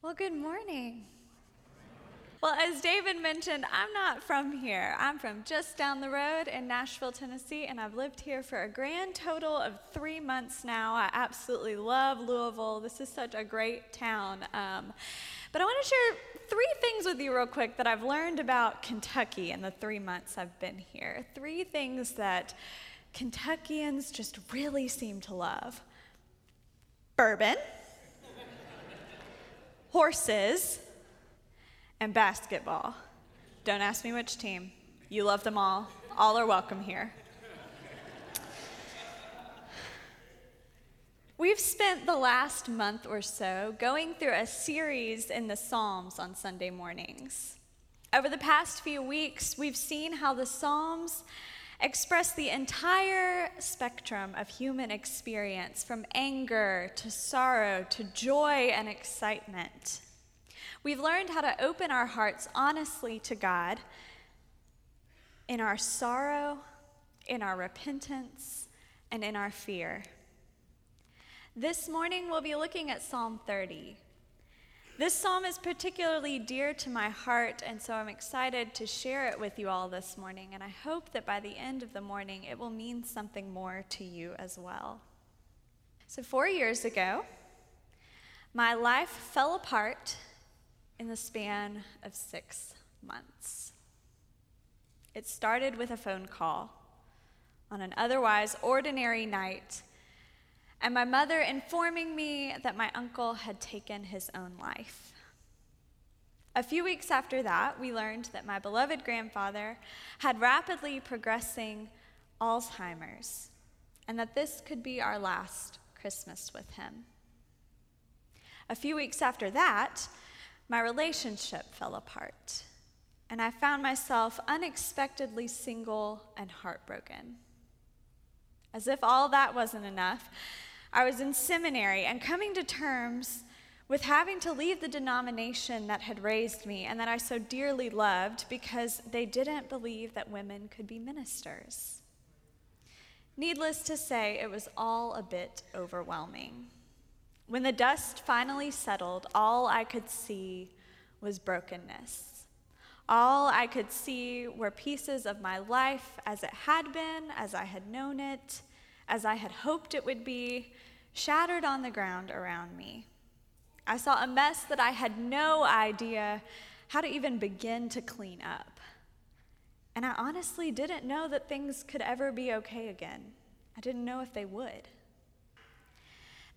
Well, good morning. Well, as David mentioned, I'm not from here. I'm from just down the road in Nashville, Tennessee, and I've lived here for a grand total of three months now. I absolutely love Louisville. This is such a great town. Um, but I want to share three things with you, real quick, that I've learned about Kentucky in the three months I've been here. Three things that Kentuckians just really seem to love bourbon horses, and basketball. Don't ask me which team. You love them all. All are welcome here. We've spent the last month or so going through a series in the Psalms on Sunday mornings. Over the past few weeks, we've seen how the Psalms express the entire spectrum of human experience from anger to sorrow to joy and excitement. We've learned how to open our hearts honestly to God in our sorrow, in our repentance, and in our fear. This morning, we'll be looking at Psalm 30. This psalm is particularly dear to my heart, and so I'm excited to share it with you all this morning. And I hope that by the end of the morning, it will mean something more to you as well. So, four years ago, my life fell apart in the span of six months. It started with a phone call on an otherwise ordinary night and my mother informing me that my uncle had taken his own life. A few weeks after that, we learned that my beloved grandfather had rapidly progressing Alzheimer's, and that this could be our last Christmas with him. A few weeks after that, my relationship fell apart, and I found myself unexpectedly single and heartbroken. As if all that wasn't enough, I was in seminary and coming to terms with having to leave the denomination that had raised me and that I so dearly loved because they didn't believe that women could be ministers. Needless to say, it was all a bit overwhelming. When the dust finally settled, all I could see was brokenness. All I could see were pieces of my life as it had been, as I had known it, as I had hoped it would be, shattered on the ground around me. I saw a mess that I had no idea how to even begin to clean up. And I honestly didn't know that things could ever be okay again. I didn't know if they would.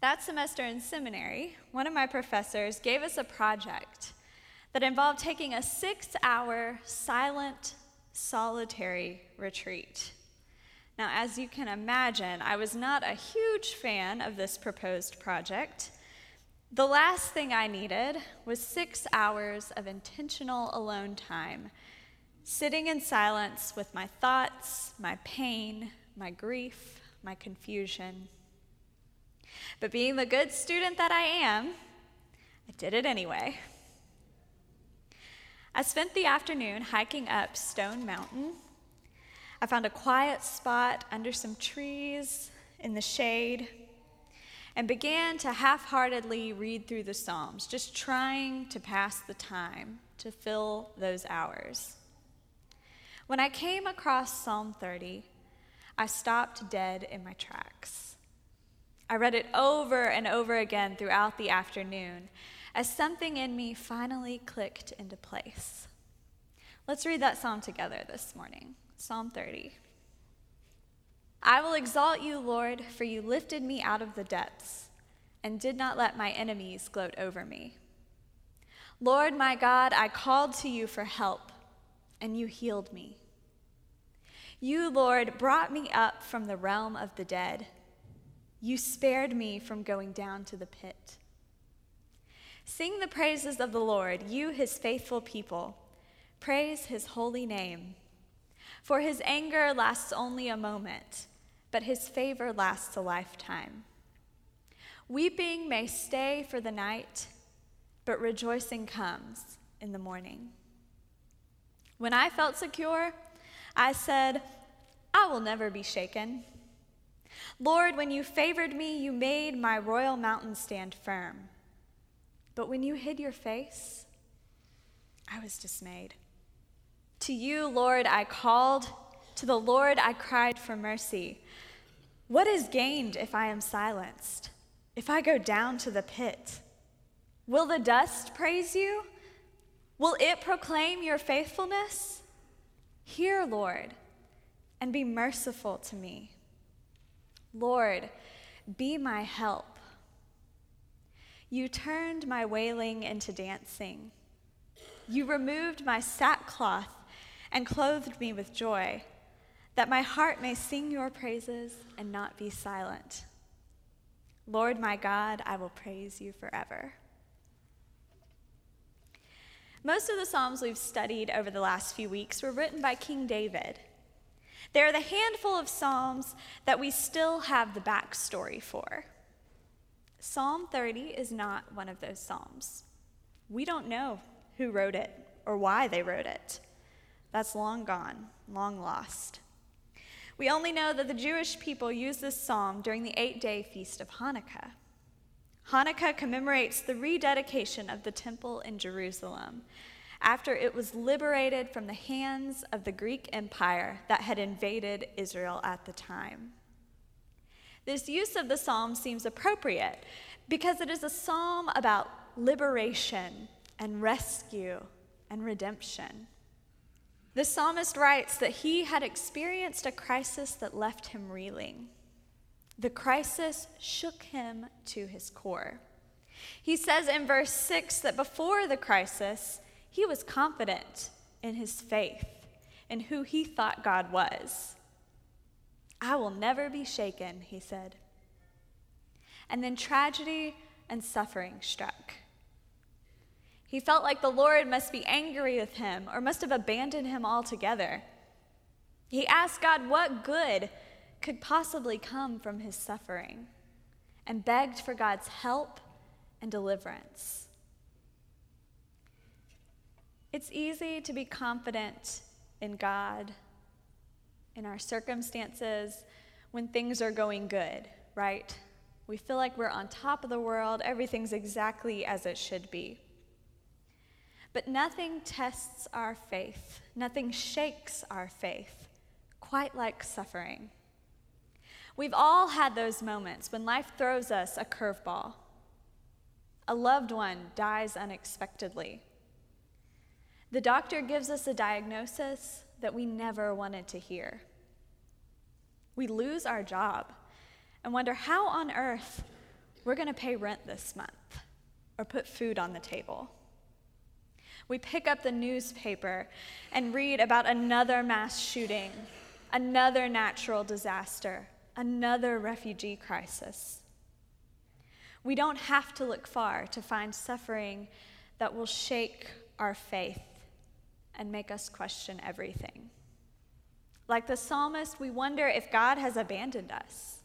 That semester in seminary, one of my professors gave us a project that involved taking a six hour silent, solitary retreat. Now, as you can imagine, I was not a huge fan of this proposed project. The last thing I needed was six hours of intentional alone time, sitting in silence with my thoughts, my pain, my grief, my confusion. But being the good student that I am, I did it anyway. I spent the afternoon hiking up Stone Mountain I found a quiet spot under some trees in the shade and began to half heartedly read through the Psalms, just trying to pass the time to fill those hours. When I came across Psalm 30, I stopped dead in my tracks. I read it over and over again throughout the afternoon as something in me finally clicked into place. Let's read that psalm together this morning. Psalm 30. I will exalt you, Lord, for you lifted me out of the depths and did not let my enemies gloat over me. Lord my God, I called to you for help, and you healed me. You, Lord, brought me up from the realm of the dead. You spared me from going down to the pit. Sing the praises of the Lord, you, his faithful people. Praise his holy name. For his anger lasts only a moment, but his favor lasts a lifetime. Weeping may stay for the night, but rejoicing comes in the morning. When I felt secure, I said, I will never be shaken. Lord, when you favored me, you made my royal mountain stand firm. But when you hid your face, I was dismayed. To you, Lord, I called. To the Lord I cried for mercy. What is gained if I am silenced? If I go down to the pit? Will the dust praise you? Will it proclaim your faithfulness? Hear, Lord, and be merciful to me. Lord, be my help. You turned my wailing into dancing. You removed my sackcloth and clothed me with joy, that my heart may sing your praises and not be silent. Lord my God, I will praise you forever. Most of the Psalms we've studied over the last few weeks were written by King David. They are the handful of Psalms that we still have the backstory for. Psalm 30 is not one of those Psalms. We don't know who wrote it or why they wrote it. That's long gone, long lost. We only know that the Jewish people used this psalm during the eight day feast of Hanukkah. Hanukkah commemorates the rededication of the temple in Jerusalem after it was liberated from the hands of the Greek Empire that had invaded Israel at the time. This use of the psalm seems appropriate because it is a psalm about liberation and rescue and redemption. The psalmist writes that he had experienced a crisis that left him reeling. The crisis shook him to his core. He says in verse 6 that before the crisis, he was confident in his faith and who he thought God was. I will never be shaken, he said. And then tragedy and suffering struck. He felt like the Lord must be angry with him or must have abandoned him altogether. He asked God what good could possibly come from his suffering and begged for God's help and deliverance. It's easy to be confident in God in our circumstances when things are going good, right? We feel like we're on top of the world, everything's exactly as it should be. But nothing tests our faith, nothing shakes our faith, quite like suffering. We've all had those moments when life throws us a curveball. A loved one dies unexpectedly. The doctor gives us a diagnosis that we never wanted to hear. We lose our job and wonder how on earth we're going to pay rent this month or put food on the table. We pick up the newspaper and read about another mass shooting, another natural disaster, another refugee crisis. We don't have to look far to find suffering that will shake our faith and make us question everything. Like the psalmist, we wonder if God has abandoned us,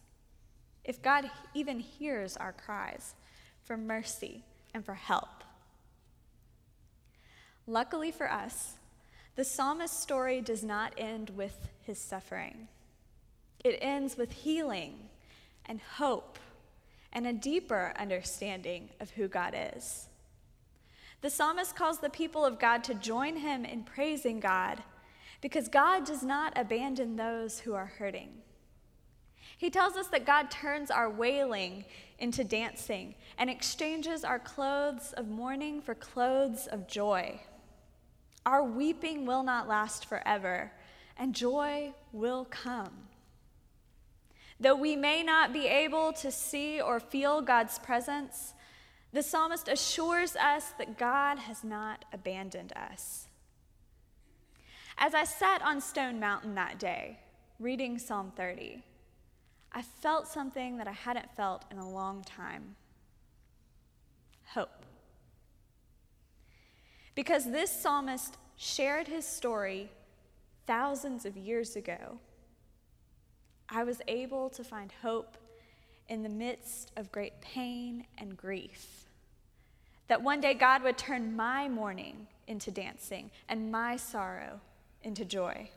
if God even hears our cries for mercy and for help. Luckily for us, the psalmist's story does not end with his suffering. It ends with healing and hope and a deeper understanding of who God is. The psalmist calls the people of God to join him in praising God because God does not abandon those who are hurting. He tells us that God turns our wailing into dancing and exchanges our clothes of mourning for clothes of joy. Our weeping will not last forever, and joy will come. Though we may not be able to see or feel God's presence, the psalmist assures us that God has not abandoned us. As I sat on Stone Mountain that day, reading Psalm 30, I felt something that I hadn't felt in a long time hope. Because this psalmist shared his story thousands of years ago, I was able to find hope in the midst of great pain and grief. That one day God would turn my mourning into dancing and my sorrow into joy.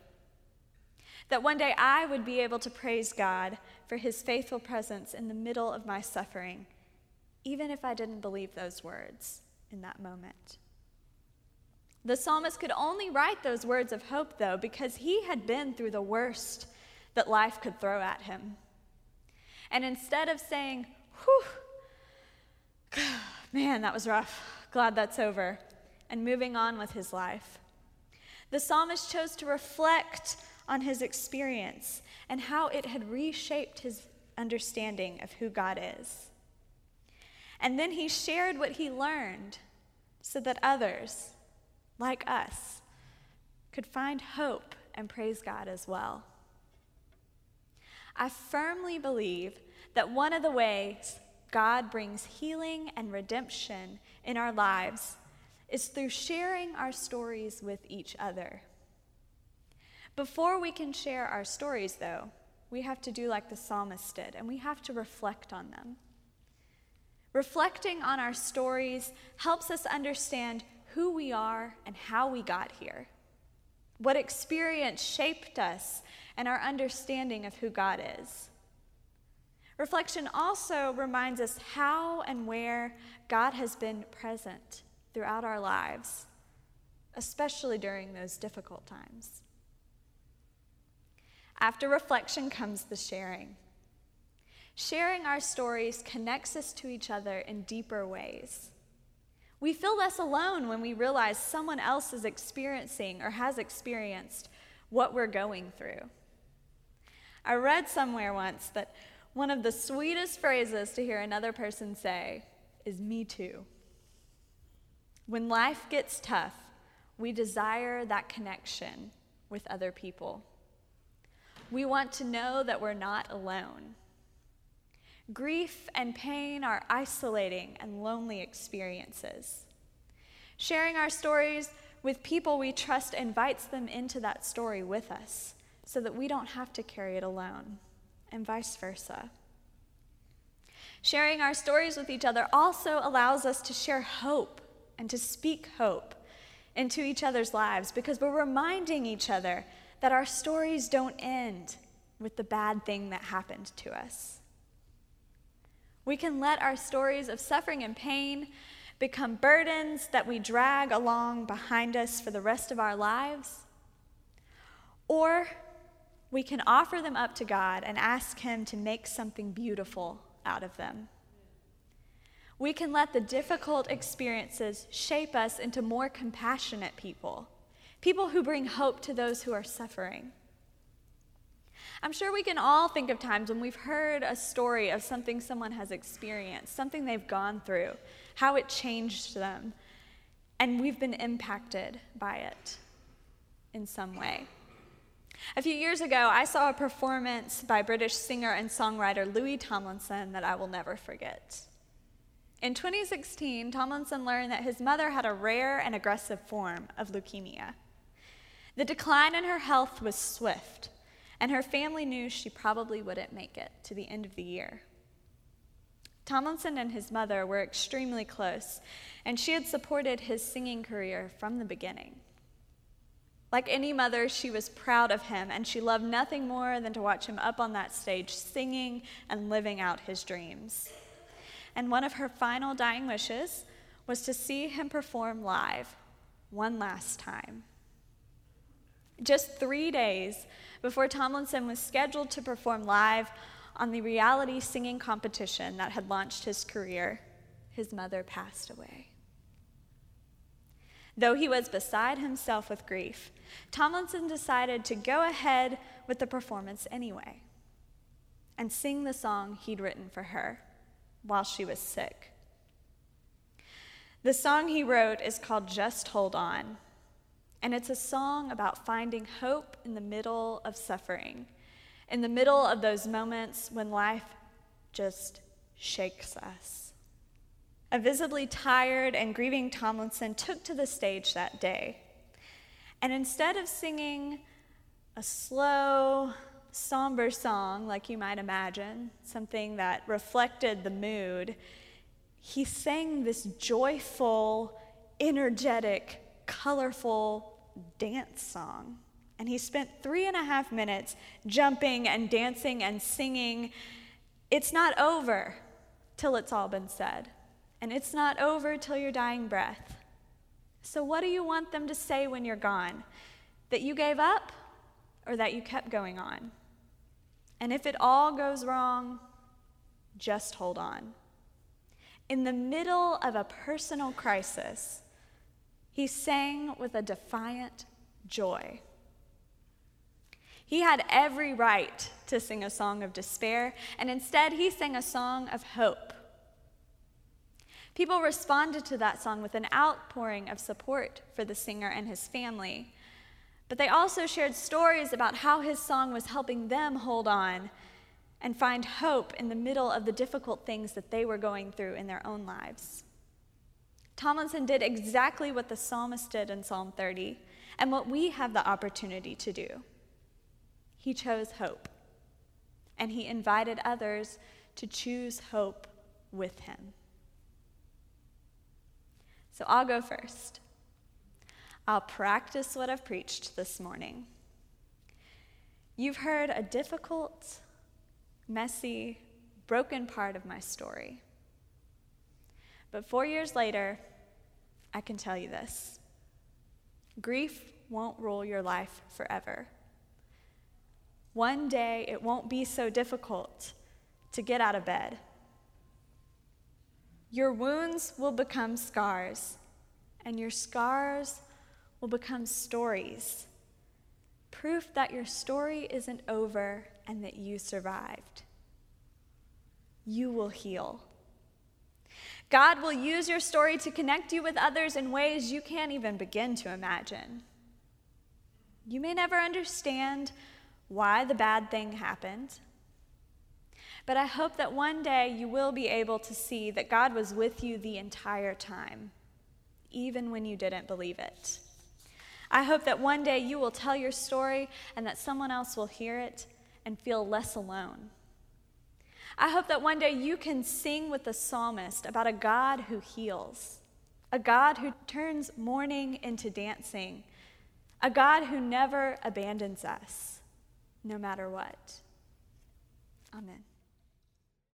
That one day I would be able to praise God for his faithful presence in the middle of my suffering, even if I didn't believe those words in that moment. The psalmist could only write those words of hope, though, because he had been through the worst that life could throw at him. And instead of saying, whew, man, that was rough, glad that's over, and moving on with his life, the psalmist chose to reflect on his experience and how it had reshaped his understanding of who God is. And then he shared what he learned so that others, like us, could find hope and praise God as well. I firmly believe that one of the ways God brings healing and redemption in our lives is through sharing our stories with each other. Before we can share our stories, though, we have to do like the psalmist did, and we have to reflect on them. Reflecting on our stories helps us understand who we are and how we got here, what experience shaped us, and our understanding of who God is. Reflection also reminds us how and where God has been present throughout our lives, especially during those difficult times. After reflection comes the sharing. Sharing our stories connects us to each other in deeper ways. We feel less alone when we realize someone else is experiencing or has experienced what we're going through. I read somewhere once that one of the sweetest phrases to hear another person say is, Me too. When life gets tough, we desire that connection with other people. We want to know that we're not alone. Grief and pain are isolating and lonely experiences. Sharing our stories with people we trust invites them into that story with us so that we don't have to carry it alone, and vice versa. Sharing our stories with each other also allows us to share hope and to speak hope into each other's lives because we're reminding each other that our stories don't end with the bad thing that happened to us. We can let our stories of suffering and pain become burdens that we drag along behind us for the rest of our lives. Or we can offer them up to God and ask Him to make something beautiful out of them. We can let the difficult experiences shape us into more compassionate people people who bring hope to those who are suffering. I'm sure we can all think of times when we've heard a story of something someone has experienced, something they've gone through, how it changed them, and we've been impacted by it in some way. A few years ago, I saw a performance by British singer and songwriter Louis Tomlinson that I will never forget. In 2016, Tomlinson learned that his mother had a rare and aggressive form of leukemia. The decline in her health was swift, and her family knew she probably wouldn't make it to the end of the year. Tomlinson and his mother were extremely close, and she had supported his singing career from the beginning. Like any mother, she was proud of him, and she loved nothing more than to watch him up on that stage singing and living out his dreams. And one of her final dying wishes was to see him perform live one last time. Just three days before Tomlinson was scheduled to perform live on the reality singing competition that had launched his career, his mother passed away. Though he was beside himself with grief, Tomlinson decided to go ahead with the performance anyway and sing the song he'd written for her while she was sick. The song he wrote is called Just Hold On and it's a song about finding hope in the middle of suffering, in the middle of those moments when life just shakes us. A visibly tired and grieving Tomlinson took to the stage that day. And instead of singing a slow, somber song like you might imagine, something that reflected the mood, he sang this joyful, energetic, colorful dance song. And he spent three and a half minutes jumping and dancing and singing, It's not over till it's all been said, and it's not over till your dying breath. So, what do you want them to say when you're gone? That you gave up or that you kept going on? And if it all goes wrong, just hold on. In the middle of a personal crisis, he sang with a defiant joy. He had every right to sing a song of despair, and instead he sang a song of hope. People responded to that song with an outpouring of support for the singer and his family. But they also shared stories about how his song was helping them hold on and find hope in the middle of the difficult things that they were going through in their own lives. Tomlinson did exactly what the psalmist did in Psalm 30 and what we have the opportunity to do. He chose hope, and he invited others to choose hope with him. So I'll go first. I'll practice what I've preached this morning. You've heard a difficult, messy, broken part of my story. But four years later, I can tell you this grief won't rule your life forever. One day, it won't be so difficult to get out of bed your wounds will become scars, and your scars will become stories. Proof that your story isn't over and that you survived. You will heal. God will use your story to connect you with others in ways you can't even begin to imagine. You may never understand why the bad thing happened. But I hope that one day you will be able to see that God was with you the entire time, even when you didn't believe it. I hope that one day you will tell your story and that someone else will hear it and feel less alone. I hope that one day you can sing with the psalmist about a God who heals, a God who turns mourning into dancing, a God who never abandons us, no matter what. Amen.